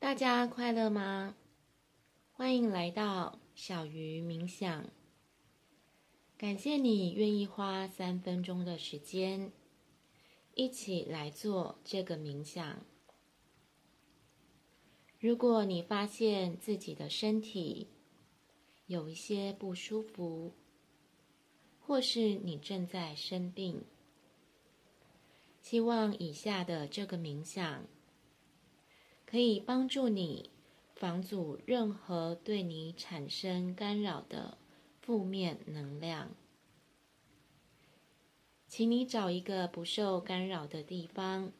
大家快乐吗？欢迎来到小鱼冥想。感谢你愿意花三分钟的时间，一起来做这个冥想。如果你发现自己的身体有一些不舒服，或是你正在生病，希望以下的这个冥想，可以帮助你防阻任何对你产生干扰的负面能量。请你找一个不受干扰的地方，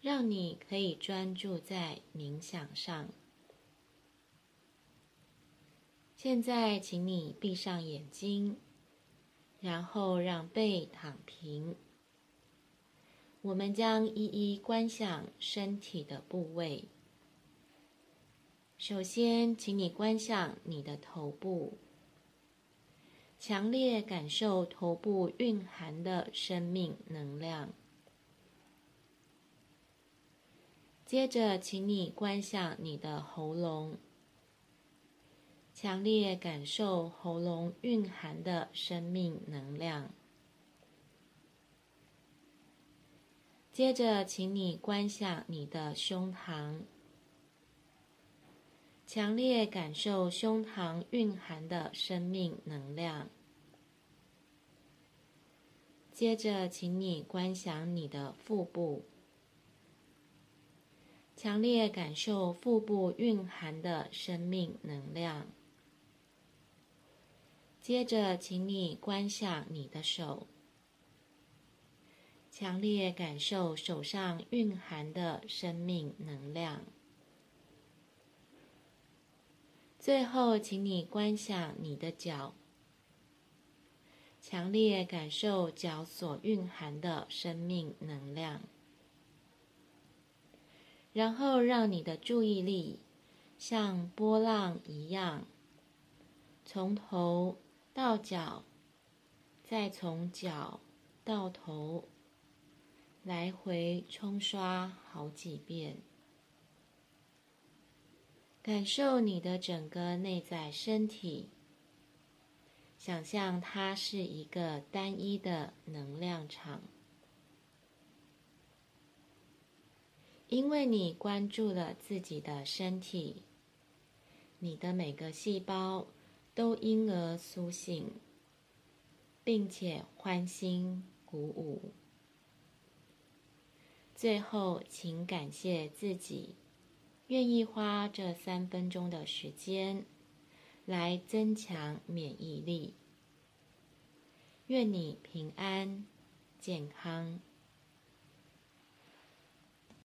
让你可以专注在冥想上。现在，请你闭上眼睛，然后让背躺平。我们将一一观想身体的部位。首先，请你观想你的头部，强烈感受头部蕴含的生命能量。接着，请你观想你的喉咙，强烈感受喉咙蕴含的生命能量。接着，请你观想你的胸膛，强烈感受胸膛蕴含的生命能量。接着，请你观想你的腹部，强烈感受腹部蕴含的生命能量。接着，请你观想你的手。强烈感受手上蕴含的生命能量。最后，请你观想你的脚，强烈感受脚所蕴含的生命能量。然后，让你的注意力像波浪一样，从头到脚，再从脚到头。来回冲刷好几遍，感受你的整个内在身体，想象它是一个单一的能量场。因为你关注了自己的身体，你的每个细胞都因而苏醒，并且欢欣鼓舞。最后，请感谢自己，愿意花这三分钟的时间来增强免疫力。愿你平安、健康。